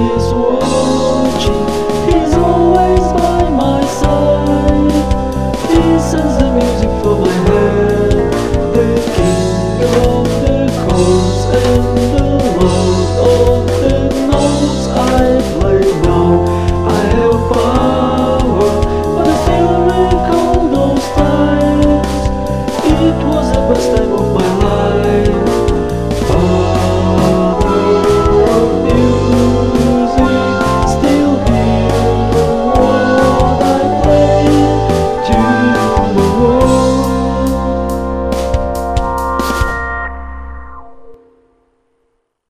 abençoar.